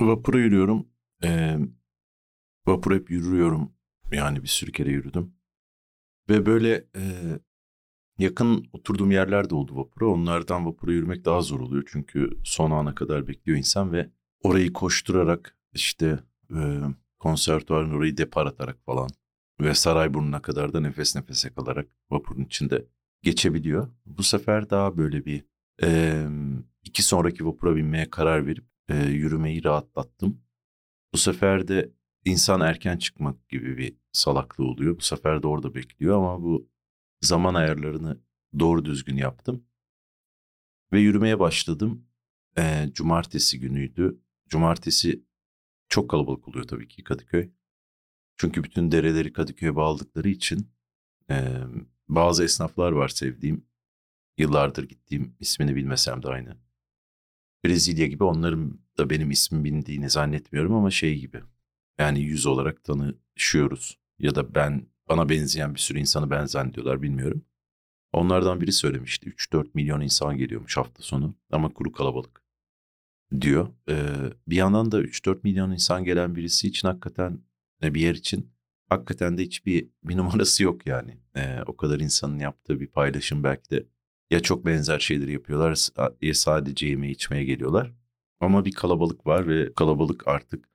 Vapura yürüyorum. Ee, vapur hep yürüyorum. Yani bir sürü kere yürüdüm. Ve böyle e, yakın oturduğum yerler de oldu vapura. Onlardan vapura yürümek daha zor oluyor. Çünkü son ana kadar bekliyor insan ve orayı koşturarak işte e, konservatuarın orayı depar atarak falan ve Sarayburnu'na kadar da nefes nefese kalarak vapurun içinde geçebiliyor. Bu sefer daha böyle bir e, iki sonraki vapura binmeye karar verip e, yürümeyi rahatlattım. Bu sefer de insan erken çıkmak gibi bir salaklığı oluyor. Bu sefer de orada bekliyor ama bu zaman ayarlarını doğru düzgün yaptım. Ve yürümeye başladım. E, cumartesi günüydü. Cumartesi çok kalabalık oluyor tabii ki Kadıköy. Çünkü bütün dereleri Kadıköy'e bağladıkları için e, bazı esnaflar var sevdiğim. Yıllardır gittiğim ismini bilmesem de aynı. Brezilya gibi onların da benim ismim bildiğini zannetmiyorum ama şey gibi. Yani yüz olarak tanışıyoruz. Ya da ben bana benzeyen bir sürü insanı ben zannediyorlar bilmiyorum. Onlardan biri söylemişti. 3-4 milyon insan geliyormuş hafta sonu ama kuru kalabalık diyor. Ee, bir yandan da 3-4 milyon insan gelen birisi için hakikaten bir yer için hakikaten de hiçbir bir numarası yok yani. Ee, o kadar insanın yaptığı bir paylaşım belki de ya çok benzer şeyleri yapıyorlar ya sadece yeme içmeye geliyorlar. Ama bir kalabalık var ve kalabalık artık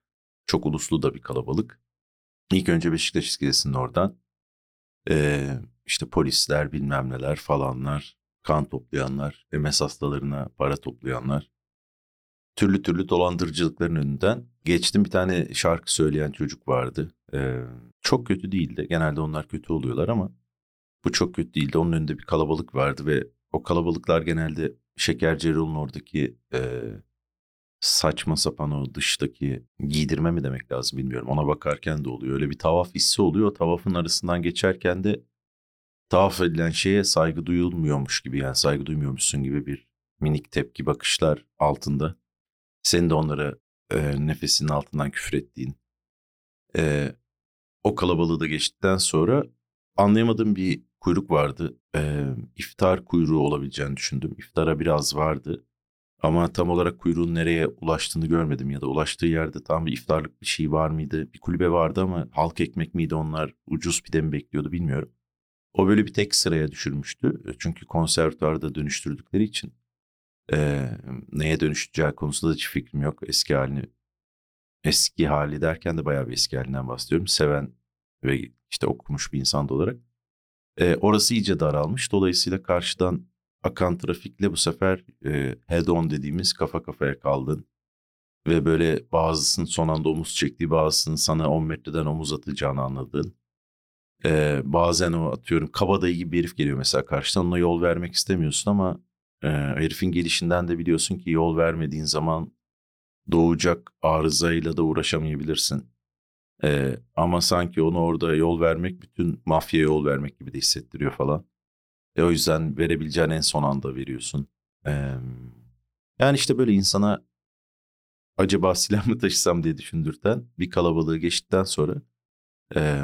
çok uluslu da bir kalabalık. İlk önce Beşiktaş iskelesinin oradan ee, işte polisler bilmem neler falanlar, kan toplayanlar, MS hastalarına para toplayanlar, türlü türlü dolandırıcılıkların önünden geçtim. Bir tane şarkı söyleyen çocuk vardı. Ee, çok kötü değildi. Genelde onlar kötü oluyorlar ama bu çok kötü değildi. Onun önünde bir kalabalık vardı ve o kalabalıklar genelde Şekerci oradaki e, saçma sapan o dıştaki giydirme mi demek lazım bilmiyorum. Ona bakarken de oluyor. Öyle bir tavaf hissi oluyor. Tavafın arasından geçerken de tavaf edilen şeye saygı duyulmuyormuş gibi yani saygı duymuyormuşsun gibi bir minik tepki bakışlar altında. Senin de onlara e, nefesinin altından küfür ettiğin. E, o kalabalığı da geçtikten sonra anlayamadığım bir kuyruk vardı. E, iftar kuyruğu olabileceğini düşündüm. İftara biraz vardı. Ama tam olarak kuyruğun nereye ulaştığını görmedim ya da ulaştığı yerde tam bir iftarlık bir şey var mıydı? Bir kulübe vardı ama halk ekmek miydi onlar? Ucuz pide mi bekliyordu bilmiyorum. O böyle bir tek sıraya düşürmüştü. Çünkü konservatuarda dönüştürdükleri için e, neye dönüşeceği konusunda da hiç fikrim yok. Eski halini eski hali derken de bayağı bir eski halinden bahsediyorum. Seven ve işte okumuş bir insan da olarak. E, orası iyice daralmış. Dolayısıyla karşıdan akan trafikle bu sefer e, head on dediğimiz kafa kafaya kaldın. Ve böyle bazısının son anda omuz çektiği bazısının sana 10 metreden omuz atacağını anladın. Ee, bazen o atıyorum kabadayı gibi bir herif geliyor mesela karşıdan ona yol vermek istemiyorsun ama e, herifin gelişinden de biliyorsun ki yol vermediğin zaman doğacak arızayla da uğraşamayabilirsin. E, ama sanki onu orada yol vermek bütün mafya yol vermek gibi de hissettiriyor falan. E, o yüzden verebileceğin en son anda veriyorsun. E, yani işte böyle insana acaba silah mı taşısam diye düşündürten bir kalabalığı geçtikten sonra e,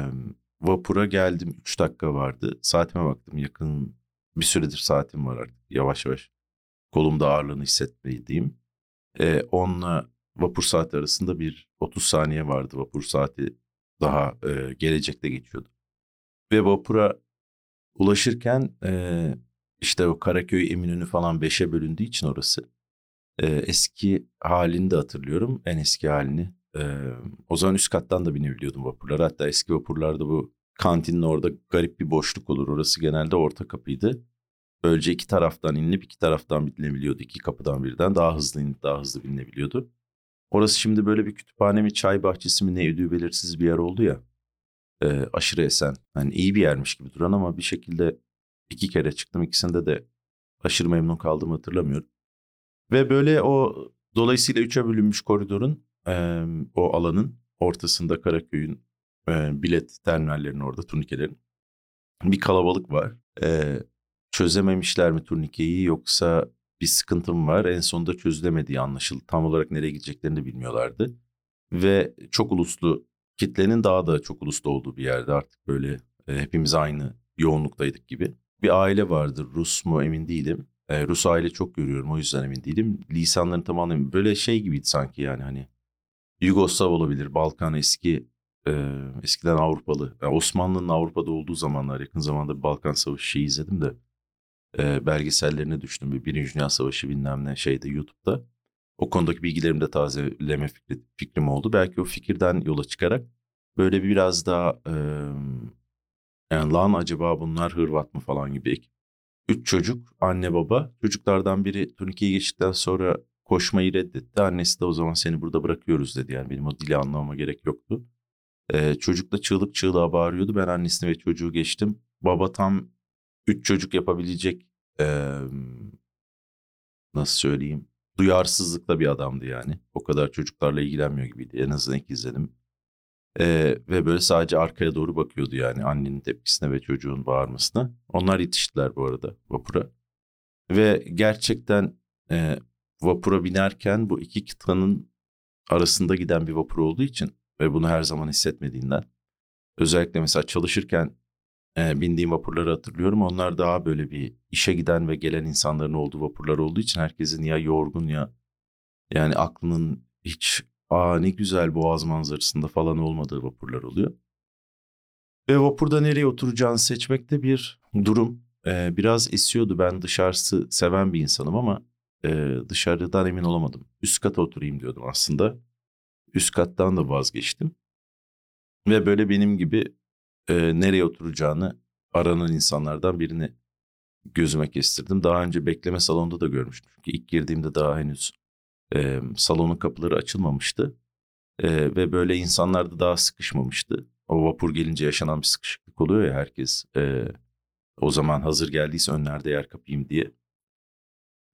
vapura geldim 3 dakika vardı. Saatime baktım yakın bir süredir saatim var artık yavaş yavaş. Kolumda ağırlığını hissetmediğim. E, onunla vapur saati arasında bir 30 saniye vardı. Vapur saati daha e, gelecekte geçiyordu. Ve vapura ulaşırken e, işte o Karaköy Eminönü falan beşe bölündüğü için orası. E, eski halini de hatırlıyorum. En eski halini. E, o zaman üst kattan da binebiliyordum vapurlara. Hatta eski vapurlarda bu kantinin orada garip bir boşluk olur. Orası genelde orta kapıydı. Böylece iki taraftan inilip iki taraftan binilebiliyordu. İki kapıdan birden daha hızlı inip daha hızlı binilebiliyordu. Orası şimdi böyle bir kütüphane mi çay bahçesi mi ne ödüğü belirsiz bir yer oldu ya. E, aşırı esen. Hani iyi bir yermiş gibi duran ama bir şekilde iki kere çıktım. ikisinde de aşırı memnun kaldığımı hatırlamıyorum. Ve böyle o dolayısıyla üçe bölünmüş koridorun e, o alanın ortasında Karaköy'ün e, bilet terminallerinin orada turnikelerin bir kalabalık var. E, çözememişler mi turnikeyi yoksa bir sıkıntım var. En sonunda çözülemediği anlaşıldı. Tam olarak nereye gideceklerini bilmiyorlardı. Ve çok uluslu kitlenin daha da çok uluslu olduğu bir yerde artık böyle e, hepimiz aynı yoğunluktaydık gibi. Bir aile vardır Rus mu emin değilim. E, Rus aile çok görüyorum o yüzden emin değilim. Lisanlarını tam anlamıyorum. Böyle şey gibiydi sanki yani hani Yugoslav olabilir, Balkan eski e, eskiden Avrupalı. Yani Osmanlı'nın Avrupa'da olduğu zamanlar yakın zamanda bir Balkan Savaşı şeyi izledim de e, belgesellerine düştüm. Bir Birinci Dünya Savaşı bilmem ne şeyde YouTube'da. O konudaki bilgilerimi de tazeleme fikri, fikrim oldu. Belki o fikirden yola çıkarak böyle biraz daha e, yani lan acaba bunlar Hırvat mı falan gibi. Üç çocuk, anne baba. Çocuklardan biri turnikeyi geçtikten sonra koşmayı reddetti. Annesi de o zaman seni burada bırakıyoruz dedi. Yani benim o dili anlamama gerek yoktu. Ee, çocuk da çığlık çığlığa bağırıyordu. Ben annesini ve çocuğu geçtim. Baba tam üç çocuk yapabilecek ee, nasıl söyleyeyim duyarsızlıkla bir adamdı yani. O kadar çocuklarla ilgilenmiyor gibiydi. En azından ilk izledim. Ee, ve böyle sadece arkaya doğru bakıyordu yani annenin tepkisine ve çocuğun bağırmasına. Onlar yetiştiler bu arada vapura. Ve gerçekten e, vapura binerken bu iki kıtanın arasında giden bir vapur olduğu için ve bunu her zaman hissetmediğinden özellikle mesela çalışırken e, bindiğim vapurları hatırlıyorum. Onlar daha böyle bir işe giden ve gelen insanların olduğu vapurlar olduğu için herkesin ya yorgun ya yani aklının hiç aa ne güzel boğaz manzarasında falan olmadığı vapurlar oluyor. Ve vapurda nereye oturacağını seçmekte bir durum. Ee, biraz esiyordu. Ben dışarısı seven bir insanım ama e, dışarıdan emin olamadım. Üst kata oturayım diyordum aslında. Üst kattan da vazgeçtim. Ve böyle benim gibi e, nereye oturacağını aranan insanlardan birini gözüme kestirdim. Daha önce bekleme salonunda da görmüştüm. Çünkü ilk girdiğimde daha henüz e, salonun kapıları açılmamıştı. E, ve böyle insanlar da daha sıkışmamıştı. O vapur gelince yaşanan bir sıkışıklık oluyor ya herkes. E, o zaman hazır geldiyse önlerde yer kapayım diye.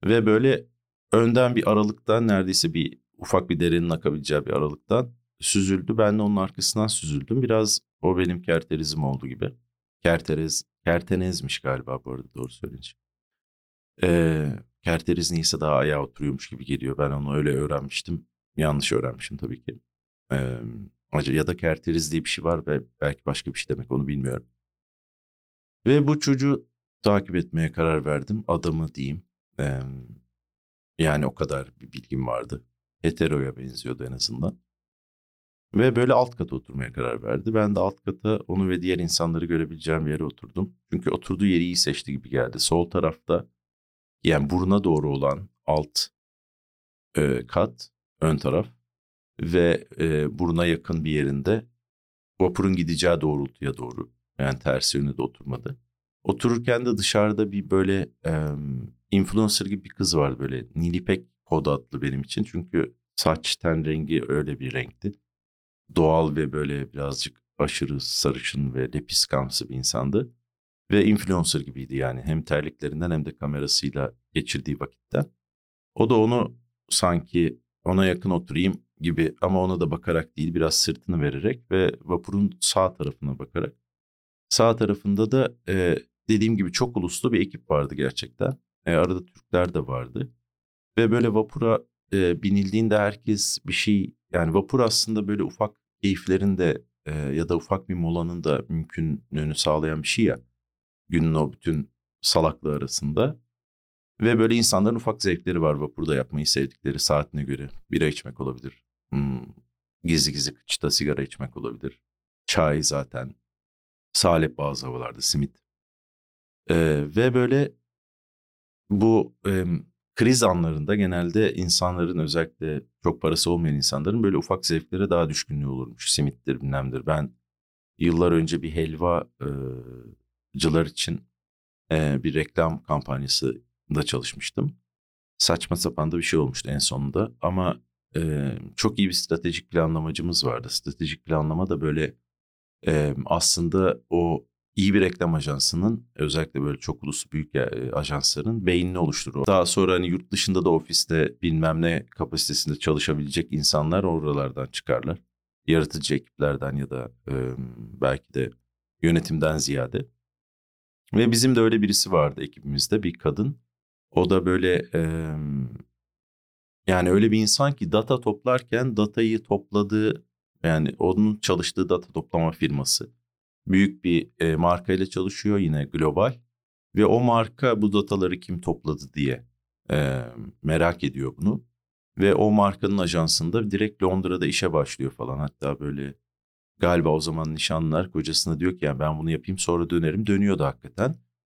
Ve böyle önden bir aralıktan neredeyse bir ufak bir derenin akabileceği bir aralıktan süzüldü. Ben de onun arkasından süzüldüm. Biraz o benim kerterizim oldu gibi. Kerteriz, kertenezmiş galiba bu arada doğru söyleyince. Ee, kerteriz neyse daha ayağa oturuyormuş gibi geliyor. Ben onu öyle öğrenmiştim. Yanlış öğrenmişim tabii ki. Ee, ya da kerteriz diye bir şey var ve belki başka bir şey demek onu bilmiyorum. Ve bu çocuğu takip etmeye karar verdim. Adamı diyeyim. Ee, yani o kadar bir bilgim vardı. Heteroya benziyordu en azından. Ve böyle alt kata oturmaya karar verdi. Ben de alt kata onu ve diğer insanları görebileceğim yere oturdum. Çünkü oturduğu yeri iyi seçti gibi geldi. Sol tarafta yani buruna doğru olan alt e, kat, ön taraf ve e, buruna yakın bir yerinde vapurun gideceği doğrultuya doğru. Yani ters yönde de oturmadı. Otururken de dışarıda bir böyle e, influencer gibi bir kız vardı böyle. Nilipek kod adlı benim için. Çünkü saç ten rengi öyle bir renkti doğal ve böyle birazcık aşırı sarışın ve lepiskamsı bir insandı. Ve influencer gibiydi yani hem terliklerinden hem de kamerasıyla geçirdiği vakitten. O da onu sanki ona yakın oturayım gibi ama ona da bakarak değil biraz sırtını vererek ve vapurun sağ tarafına bakarak. Sağ tarafında da e, dediğim gibi çok uluslu bir ekip vardı gerçekten. E, arada Türkler de vardı. Ve böyle vapura e, binildiğinde herkes bir şey yani vapur aslında böyle ufak keyiflerin de e, ya da ufak bir molanın da mümkünlüğünü sağlayan bir şey ya. Günün o bütün salaklığı arasında. Ve böyle insanların ufak zevkleri var vapurda yapmayı sevdikleri saatine göre. Bira içmek olabilir. Hmm, gizli gizli kıçta sigara içmek olabilir. Çay zaten. Salep bazı havalarda simit. Ee, ve böyle bu e, kriz anlarında genelde insanların özellikle çok parası olmayan insanların böyle ufak zevklere daha düşkünlüğü olurmuş. Simittir bilmemdir. Ben yıllar önce bir helvacılar için bir reklam kampanyası da çalışmıştım. Saçma sapan da bir şey olmuştu en sonunda ama çok iyi bir stratejik planlamacımız vardı. Stratejik planlama da böyle aslında o iyi bir reklam ajansının özellikle böyle çok uluslu büyük e, ajansların beynini oluşturur. Daha sonra hani yurt dışında da ofiste bilmem ne kapasitesinde çalışabilecek insanlar oralardan çıkarlar. Yaratıcı ekiplerden ya da e, belki de yönetimden ziyade. Ve bizim de öyle birisi vardı ekibimizde bir kadın. O da böyle e, yani öyle bir insan ki data toplarken datayı topladığı yani onun çalıştığı data toplama firması büyük bir e, marka ile çalışıyor yine global ve o marka bu dataları kim topladı diye e, merak ediyor bunu Ve o markanın ajansında direkt Londra'da işe başlıyor falan. Hatta böyle galiba o zaman nişanlılar kocasına diyor ki yani ben bunu yapayım sonra dönerim. Dönüyordu hakikaten.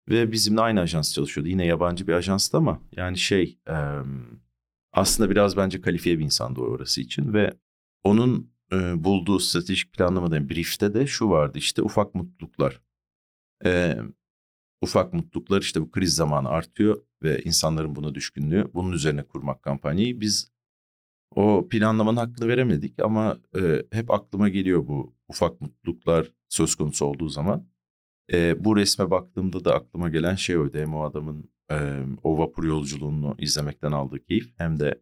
Ve bizimle aynı ajans çalışıyordu. Yine yabancı bir ajanstı ama yani şey e, aslında biraz bence kalifiye bir insandı orası için. Ve onun e, bulduğu stratejik planlamada briefte de şu vardı işte ufak mutluluklar. E, ufak mutluluklar işte bu kriz zamanı artıyor ve insanların buna düşkünlüğü. Bunun üzerine kurmak kampanyayı. Biz o planlamanın hakkını veremedik ama e, hep aklıma geliyor bu ufak mutluluklar söz konusu olduğu zaman. E, bu resme baktığımda da aklıma gelen şey oydu. Hem o adamın e, o vapur yolculuğunu izlemekten aldığı keyif hem de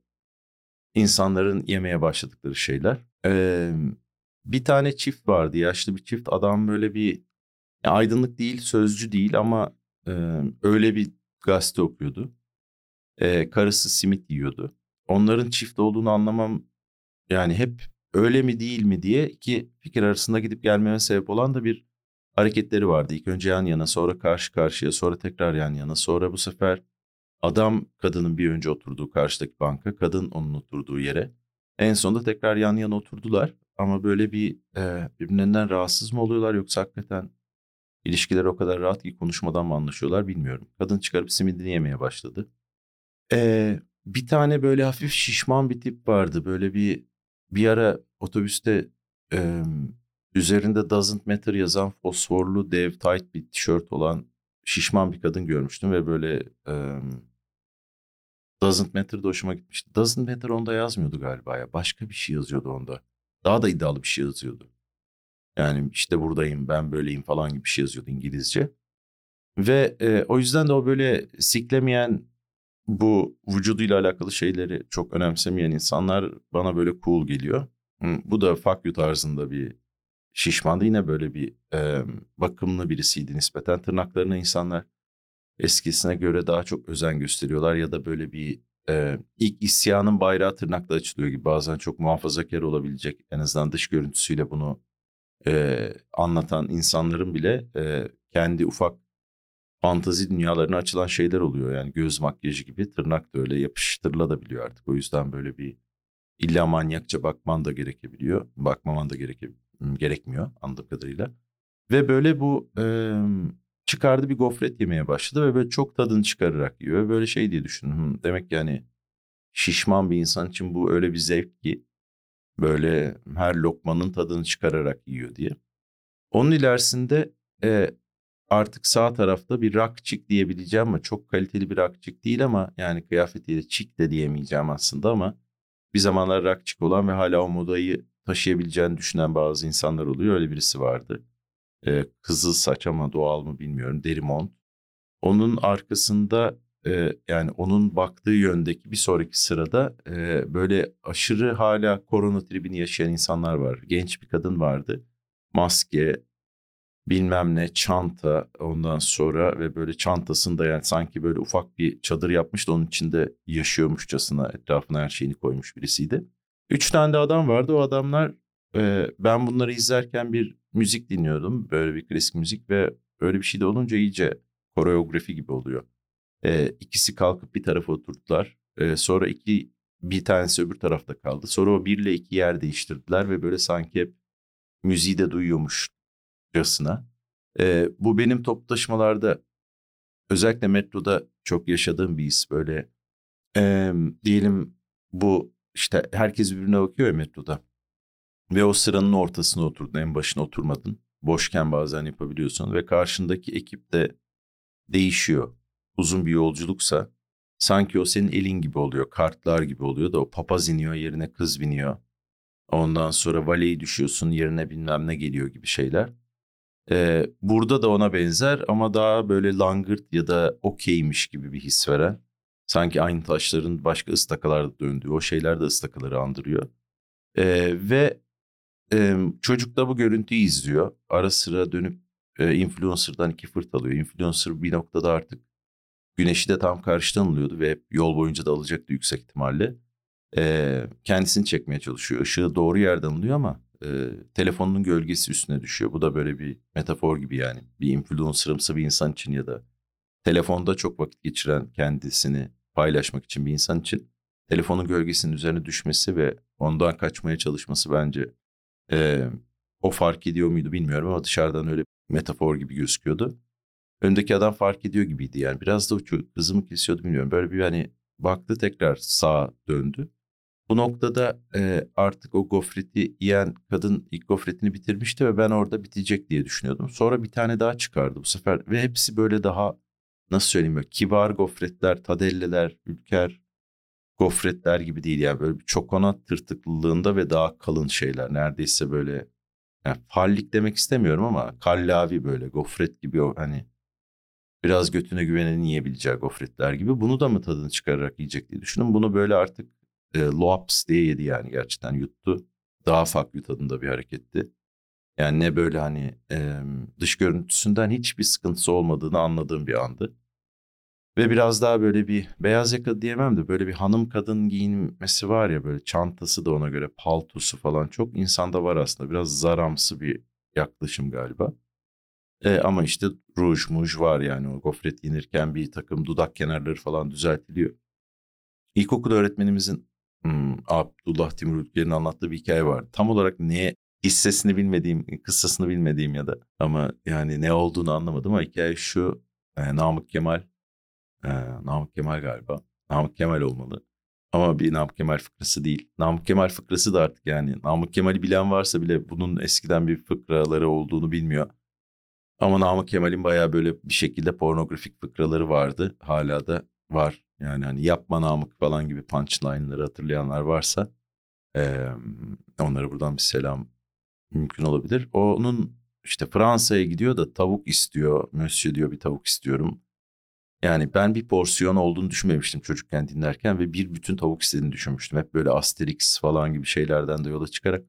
insanların yemeye başladıkları şeyler. E, bir tane çift vardı yaşlı bir çift adam böyle bir aydınlık değil sözcü değil ama e, öyle bir gazete okuyordu. E, karısı simit yiyordu. Onların çift olduğunu anlamam yani hep öyle mi değil mi diye iki fikir arasında gidip gelmeme sebep olan da bir hareketleri vardı. İlk önce yan yana sonra karşı karşıya sonra tekrar yan yana sonra bu sefer adam kadının bir önce oturduğu karşıdaki banka kadın onun oturduğu yere en sonunda tekrar yan yana oturdular ama böyle bir e, birbirlerinden rahatsız mı oluyorlar yoksa hakikaten ilişkiler o kadar rahat ki konuşmadan mı anlaşıyorlar bilmiyorum. Kadın çıkarıp simidini yemeye başladı. Ee, bir tane böyle hafif şişman bir tip vardı. Böyle bir bir ara otobüste e, üzerinde doesn't matter yazan fosforlu dev tight bir tişört olan şişman bir kadın görmüştüm ve böyle e, doesn't matter da hoşuma gitmişti. Doesn't matter onda yazmıyordu galiba ya. Başka bir şey yazıyordu onda. Daha da iddialı bir şey yazıyordu. Yani işte buradayım, ben böyleyim falan gibi bir şey yazıyordu İngilizce. Ve e, o yüzden de o böyle siklemeyen bu vücuduyla alakalı şeyleri çok önemsemeyen insanlar bana böyle cool geliyor. Bu da fuck you tarzında bir şişmandı. Yine böyle bir e, bakımlı birisiydi nispeten. Tırnaklarına insanlar eskisine göre daha çok özen gösteriyorlar ya da böyle bir e, ilk isyanın bayrağı tırnakla açılıyor gibi bazen çok muhafazakar olabilecek en azından dış görüntüsüyle bunu e, anlatan insanların bile e, kendi ufak fantazi dünyalarına açılan şeyler oluyor. Yani göz makyajı gibi tırnak da öyle yapıştırılabiliyor artık. O yüzden böyle bir illa manyakça bakman da gerekebiliyor. Bakmaman da gereke, gerekmiyor anladığım kadarıyla. Ve böyle bu e, çıkardı bir gofret yemeye başladı ve böyle çok tadını çıkararak yiyor. Böyle şey diye düşündüm. Demek yani şişman bir insan için bu öyle bir zevk ki böyle her lokmanın tadını çıkararak yiyor diye. Onun ilerisinde e, artık sağ tarafta bir rakçık diyebileceğim ama çok kaliteli bir rakçık değil ama yani kıyafetiyle çik de diyemeyeceğim aslında ama bir zamanlar rakçık olan ve hala o modayı taşıyabileceğini düşünen bazı insanlar oluyor. Öyle birisi vardı. Ee, kızıl saç ama doğal mı bilmiyorum. Deri mont. Onun arkasında e, yani onun baktığı yöndeki bir sonraki sırada e, böyle aşırı hala korona tribini yaşayan insanlar var. Genç bir kadın vardı. Maske, bilmem ne çanta ondan sonra ve böyle çantasında yani sanki böyle ufak bir çadır yapmış da onun içinde yaşıyormuşçasına etrafına her şeyini koymuş birisiydi. Üç tane de adam vardı o adamlar e, ben bunları izlerken bir müzik dinliyordum böyle bir klasik müzik ve öyle bir şey de olunca iyice koreografi gibi oluyor. E, ikisi kalkıp bir tarafa oturttular e, sonra iki bir tanesi öbür tarafta kaldı sonra o birle iki yer değiştirdiler ve böyle sanki hep müziği de duyuyormuş casına. E, bu benim toplu taşımalarda özellikle metroda çok yaşadığım bir his. Böyle e, diyelim bu işte herkes birbirine bakıyor ya metroda. Ve o sıranın ortasına oturdun, en başına oturmadın. Boşken bazen yapabiliyorsun ve karşındaki ekip de değişiyor. Uzun bir yolculuksa sanki o senin elin gibi oluyor, kartlar gibi oluyor da o papaz iniyor yerine kız biniyor. Ondan sonra valeyi düşüyorsun yerine bilmem ne geliyor gibi şeyler. Ee, burada da ona benzer ama daha böyle langırt ya da okeymiş gibi bir his veren. Sanki aynı taşların başka ıstakalarda döndüğü o şeyler de ıstakaları andırıyor. Ee, ve çocuk da bu görüntüyü izliyor. Ara sıra dönüp e, influencer'dan iki fırt alıyor. Influencer bir noktada artık güneşi de tam karşıdan alıyordu ve yol boyunca da alacaktı yüksek ihtimalle. E, kendisini çekmeye çalışıyor. Işığı doğru yerden alıyor ama e, telefonunun gölgesi üstüne düşüyor. Bu da böyle bir metafor gibi yani. Bir influencerımsı bir insan için ya da telefonda çok vakit geçiren kendisini paylaşmak için bir insan için telefonun gölgesinin üzerine düşmesi ve ondan kaçmaya çalışması bence e, o fark ediyor muydu bilmiyorum ama dışarıdan öyle metafor gibi gözüküyordu. Öndeki adam fark ediyor gibiydi yani. Biraz da hızımı kesiyordu bilmiyorum. Böyle bir hani baktı tekrar sağa döndü. Bu noktada e, artık o gofreti yiyen kadın ilk gofretini bitirmişti ve ben orada bitecek diye düşünüyordum. Sonra bir tane daha çıkardı bu sefer ve hepsi böyle daha nasıl söyleyeyim böyle kibar gofretler, tadelleler, ülker gofretler gibi değil yani böyle bir çokonat tırtıklılığında ve daha kalın şeyler neredeyse böyle yani fallik demek istemiyorum ama kallavi böyle gofret gibi o hani biraz götüne güvenenin yiyebileceği gofretler gibi bunu da mı tadını çıkararak yiyecek diye düşündüm. Bunu böyle artık e, loaps diye yedi yani gerçekten yuttu. Daha farklı tadında bir hareketti. Yani ne böyle hani e, dış görüntüsünden hiçbir sıkıntısı olmadığını anladığım bir andı. Ve biraz daha böyle bir beyaz yaka diyemem de böyle bir hanım kadın giyinmesi var ya böyle çantası da ona göre paltosu falan çok insanda var aslında. Biraz zaramsı bir yaklaşım galiba. E, ama işte ruj muj var yani o gofret yenirken bir takım dudak kenarları falan düzeltiliyor. İlkokul öğretmenimizin hmm, Abdullah Timur Ülker'in anlattığı bir hikaye var. Tam olarak neye hissesini bilmediğim, kıssasını bilmediğim ya da ama yani ne olduğunu anlamadım ama hikaye şu. E, Namık Kemal, e, Namık Kemal galiba. Namık Kemal olmalı. Ama bir Namık Kemal fıkrası değil. Namık Kemal fıkrası da artık yani Namık Kemal'i bilen varsa bile bunun eskiden bir fıkraları olduğunu bilmiyor. Ama Namık Kemal'in bayağı böyle bir şekilde pornografik fıkraları vardı. Hala da var. Yani hani yapma Namık falan gibi punchline'ları hatırlayanlar varsa e, onlara buradan bir selam mümkün olabilir. Onun işte Fransa'ya gidiyor da tavuk istiyor. Monsieur diyor bir tavuk istiyorum. Yani ben bir porsiyon olduğunu düşünmemiştim çocukken dinlerken ve bir bütün tavuk istediğini düşünmüştüm. Hep böyle Asterix falan gibi şeylerden de yola çıkarak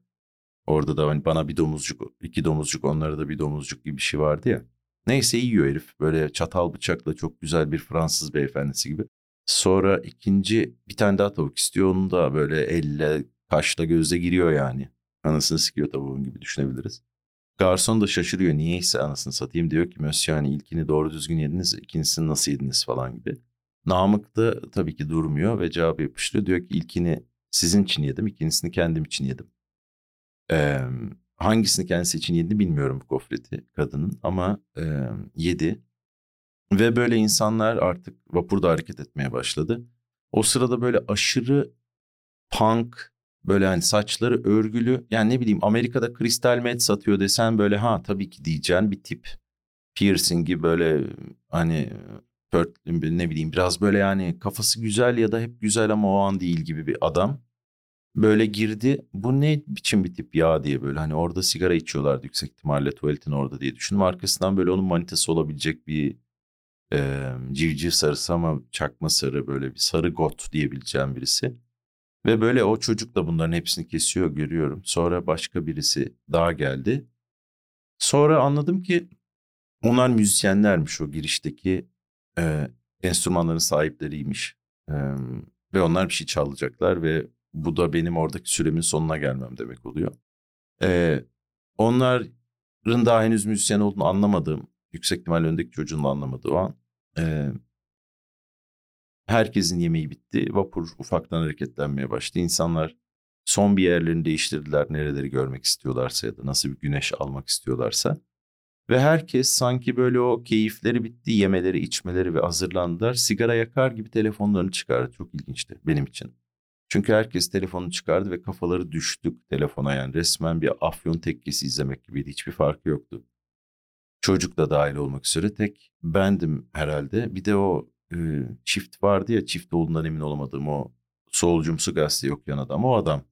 Orada da hani bana bir domuzcuk, iki domuzcuk, onlara da bir domuzcuk gibi bir şey vardı ya. Neyse yiyor herif. Böyle çatal bıçakla çok güzel bir Fransız beyefendisi gibi. Sonra ikinci bir tane daha tavuk istiyor. Onu da böyle elle, kaşla, gözle giriyor yani. Anasını sikiyor tavuğun gibi düşünebiliriz. Garson da şaşırıyor. Niyeyse anasını satayım diyor ki Monsieur hani ilkini doğru düzgün yediniz, ikincisini nasıl yediniz falan gibi. Namık da tabii ki durmuyor ve cevabı yapıştırıyor. Diyor ki ilkini sizin için yedim, ikincisini kendim için yedim. Ee, hangisini kendisi için yedi bilmiyorum bu gofreti kadının ama e, yedi. Ve böyle insanlar artık vapurda hareket etmeye başladı. O sırada böyle aşırı punk, böyle hani saçları örgülü. Yani ne bileyim Amerika'da kristal met satıyor desen böyle ha tabii ki diyeceğin bir tip. Piercing'i böyle hani ne bileyim biraz böyle yani kafası güzel ya da hep güzel ama o an değil gibi bir adam böyle girdi. Bu ne biçim bir tip ya diye böyle hani orada sigara içiyorlardı yüksek ihtimalle tuvaletin orada diye düşündüm. Arkasından böyle onun manitası olabilecek bir e, civciv sarısı ama çakma sarı böyle bir sarı got diyebileceğim birisi. Ve böyle o çocuk da bunların hepsini kesiyor görüyorum. Sonra başka birisi daha geldi. Sonra anladım ki onlar müzisyenlermiş o girişteki e, enstrümanların sahipleriymiş. E, ve onlar bir şey çalacaklar ve bu da benim oradaki süremin sonuna gelmem demek oluyor. Ee, onların daha henüz müzisyen olduğunu anlamadığım, yüksek ihtimalle öndeki çocuğun da anlamadığı an. E, herkesin yemeği bitti. Vapur ufaktan hareketlenmeye başladı. İnsanlar son bir yerlerini değiştirdiler. Nereleri görmek istiyorlarsa ya da nasıl bir güneş almak istiyorlarsa. Ve herkes sanki böyle o keyifleri bitti, yemeleri, içmeleri ve hazırlandılar. Sigara yakar gibi telefonlarını çıkardı. Çok ilginçti benim için. Çünkü herkes telefonu çıkardı ve kafaları düştük telefona yani resmen bir afyon tekkesi izlemek gibiydi. Hiçbir farkı yoktu. Çocuk da dahil olmak üzere tek bendim herhalde. Bir de o çift vardı ya çift olduğundan emin olamadığım o solcumsu gazete okuyan adam. O adam.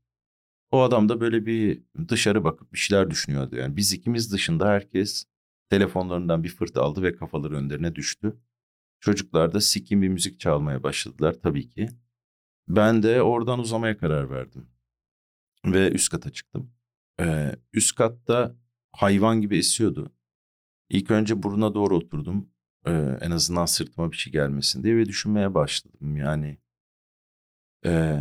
O adam da böyle bir dışarı bakıp bir şeyler düşünüyordu. Yani biz ikimiz dışında herkes telefonlarından bir fırt aldı ve kafaları önlerine düştü. Çocuklar da sikin bir müzik çalmaya başladılar tabii ki. Ben de oradan uzamaya karar verdim. Ve üst kata çıktım. Ee, üst katta hayvan gibi esiyordu. İlk önce buruna doğru oturdum. Ee, en azından sırtıma bir şey gelmesin diye ve düşünmeye başladım. Yani e,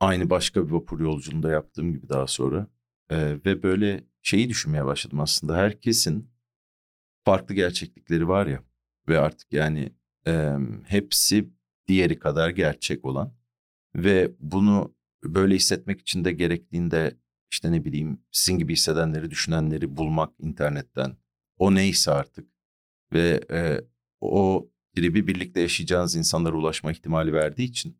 aynı başka bir vapur yolculuğunda yaptığım gibi daha sonra. E, ve böyle şeyi düşünmeye başladım aslında. Herkesin farklı gerçeklikleri var ya. Ve artık yani e, hepsi diğeri kadar gerçek olan ve bunu böyle hissetmek için de gerektiğinde işte ne bileyim sizin gibi hissedenleri, düşünenleri bulmak internetten. O neyse artık ve e, o tribi birlikte yaşayacağınız insanlara ulaşma ihtimali verdiği için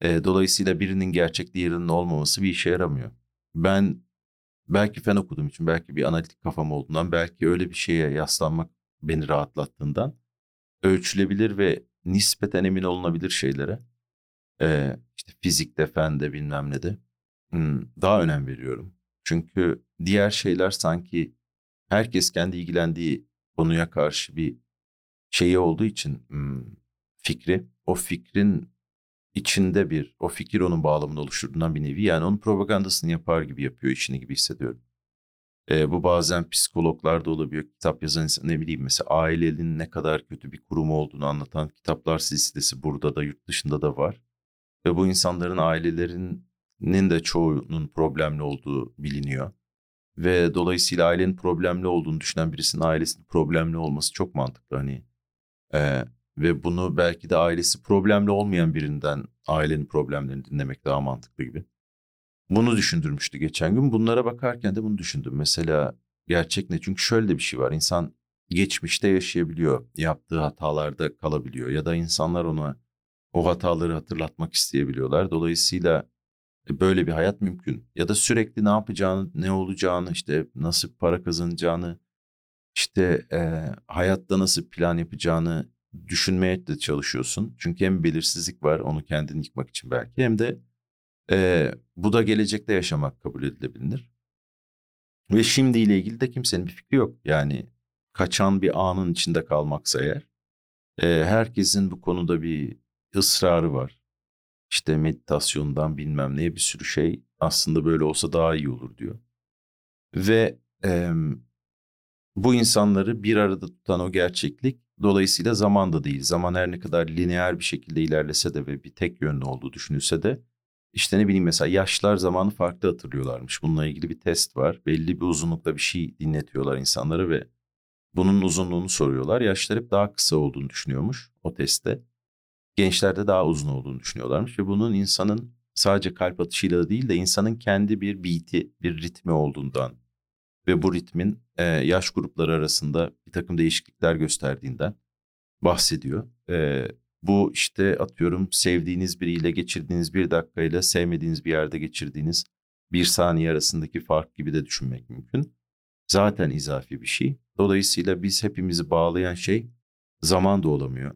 e, dolayısıyla birinin gerçek diğerinin olmaması bir işe yaramıyor. Ben belki fen okuduğum için, belki bir analitik kafam olduğundan, belki öyle bir şeye yaslanmak beni rahatlattığından ölçülebilir ve nispeten emin olunabilir şeylere e, işte fizikte, fende bilmem ne de hmm, daha önem veriyorum. Çünkü diğer şeyler sanki herkes kendi ilgilendiği konuya karşı bir şeyi olduğu için fikri, o fikrin içinde bir, o fikir onun bağlamını oluşturduğundan bir nevi. Yani onun propagandasını yapar gibi yapıyor işini gibi hissediyorum. E, bu bazen psikologlarda olabiliyor. Kitap yazan insan ne bileyim mesela ailenin ne kadar kötü bir kurum olduğunu anlatan kitaplar silsilesi burada da yurt dışında da var. Ve bu insanların ailelerinin de çoğunun problemli olduğu biliniyor. Ve dolayısıyla ailenin problemli olduğunu düşünen birisinin ailesinin problemli olması çok mantıklı. Hani e, ve bunu belki de ailesi problemli olmayan birinden ailenin problemlerini dinlemek daha mantıklı gibi. Bunu düşündürmüştü geçen gün. Bunlara bakarken de bunu düşündüm. Mesela gerçek ne? Çünkü şöyle de bir şey var. İnsan geçmişte yaşayabiliyor. Yaptığı hatalarda kalabiliyor. Ya da insanlar ona o hataları hatırlatmak isteyebiliyorlar. Dolayısıyla böyle bir hayat mümkün. Ya da sürekli ne yapacağını, ne olacağını, işte nasıl para kazanacağını, işte e, hayatta nasıl plan yapacağını düşünmeye de çalışıyorsun. Çünkü hem belirsizlik var onu kendini yıkmak için belki hem de e, bu da gelecekte yaşamak kabul edilebilir. Ve şimdiyle ilgili de kimsenin bir fikri yok. Yani kaçan bir anın içinde kalmaksa eğer e, herkesin bu konuda bir ısrarı var. İşte meditasyondan bilmem neye bir sürü şey aslında böyle olsa daha iyi olur diyor. Ve e, bu insanları bir arada tutan o gerçeklik dolayısıyla zaman da değil. Zaman her ne kadar lineer bir şekilde ilerlese de ve bir tek yönlü olduğu düşünülse de işte ne bileyim mesela yaşlar zamanı farklı hatırlıyorlarmış. Bununla ilgili bir test var. Belli bir uzunlukta bir şey dinletiyorlar insanlara ve bunun uzunluğunu soruyorlar. Yaşlar hep daha kısa olduğunu düşünüyormuş o testte. Gençlerde daha uzun olduğunu düşünüyorlarmış ve bunun insanın sadece kalp atışıyla değil de insanın kendi bir beat'i, bir ritmi olduğundan ve bu ritmin e, yaş grupları arasında bir takım değişiklikler gösterdiğinden bahsediyor. E, bu işte atıyorum sevdiğiniz biriyle geçirdiğiniz bir dakikayla sevmediğiniz bir yerde geçirdiğiniz bir saniye arasındaki fark gibi de düşünmek mümkün. Zaten izafi bir şey. Dolayısıyla biz hepimizi bağlayan şey zaman da olamıyor.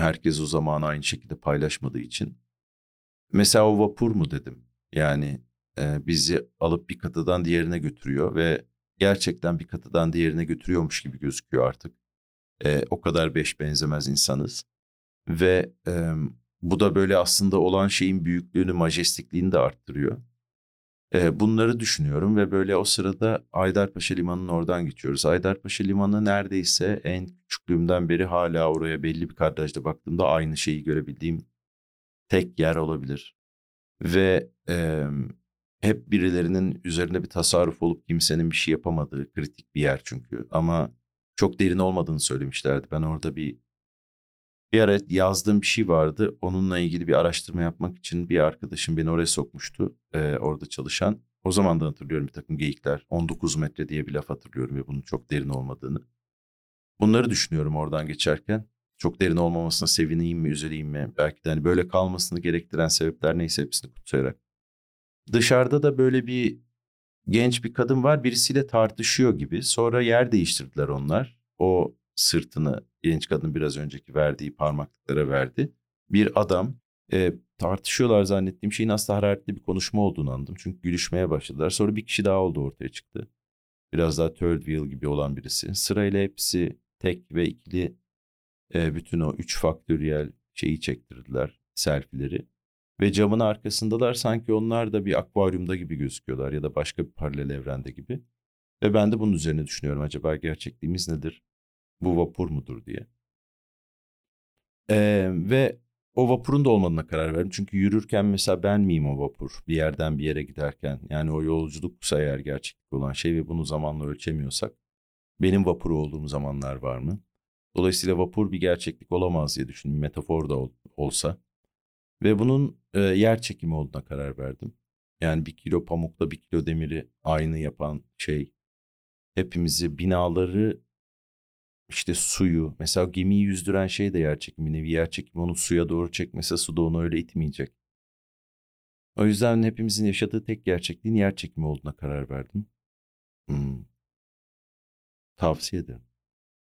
Herkes o zamanı aynı şekilde paylaşmadığı için. Mesela o vapur mu dedim. Yani e, bizi alıp bir katıdan diğerine götürüyor ve gerçekten bir katıdan diğerine götürüyormuş gibi gözüküyor artık. E, o kadar beş benzemez insanız. Ve e, bu da böyle aslında olan şeyin büyüklüğünü, majestikliğini de arttırıyor. E, bunları düşünüyorum ve böyle o sırada Aydarpaşa Limanı'nın oradan geçiyoruz. Aydarpaşa Limanı neredeyse en küçüklüğümden beri hala oraya belli bir kadrajda baktığımda aynı şeyi görebildiğim tek yer olabilir. Ve e, hep birilerinin üzerinde bir tasarruf olup kimsenin bir şey yapamadığı kritik bir yer çünkü. Ama çok derin olmadığını söylemişlerdi. Ben orada bir bir ara yazdığım bir şey vardı. Onunla ilgili bir araştırma yapmak için bir arkadaşım beni oraya sokmuştu. Ee, orada çalışan. O zaman da hatırlıyorum bir takım geyikler. 19 metre diye bir laf hatırlıyorum ve bunun çok derin olmadığını. Bunları düşünüyorum oradan geçerken. Çok derin olmamasına sevineyim mi, üzüleyim mi? Belki de hani böyle kalmasını gerektiren sebepler neyse hepsini kutsayarak. Dışarıda da böyle bir genç bir kadın var. Birisiyle tartışıyor gibi. Sonra yer değiştirdiler onlar. O sırtını genç kadın biraz önceki verdiği parmaklıklara verdi. Bir adam e, tartışıyorlar zannettiğim şeyin aslında hararetli bir konuşma olduğunu anladım. Çünkü gülüşmeye başladılar. Sonra bir kişi daha oldu ortaya çıktı. Biraz daha third wheel gibi olan birisi. Sırayla hepsi tek ve ikili e, bütün o üç faktöriyel şeyi çektirdiler, selfileri. Ve camın arkasındalar sanki onlar da bir akvaryumda gibi gözüküyorlar ya da başka bir paralel evrende gibi. Ve ben de bunun üzerine düşünüyorum. Acaba gerçekliğimiz nedir? Bu vapur mudur diye. Ee, ve o vapurun da olmadığına karar verdim. Çünkü yürürken mesela ben miyim o vapur? Bir yerden bir yere giderken. Yani o yolculuksa eğer gerçeklik olan şey ve bunu zamanla ölçemiyorsak benim vapuru olduğum zamanlar var mı? Dolayısıyla vapur bir gerçeklik olamaz diye düşündüm. Metafor da ol, olsa. Ve bunun e, yer çekimi olduğuna karar verdim. Yani bir kilo pamukla bir kilo demiri aynı yapan şey hepimizi binaları işte suyu mesela gemiyi yüzdüren şey de yer çekimi. Nevi yer çekimi onu suya doğru çekmese su da onu öyle itmeyecek. O yüzden hepimizin yaşadığı tek gerçekliğin yer çekimi olduğuna karar verdim. Hmm. Tavsiye ederim.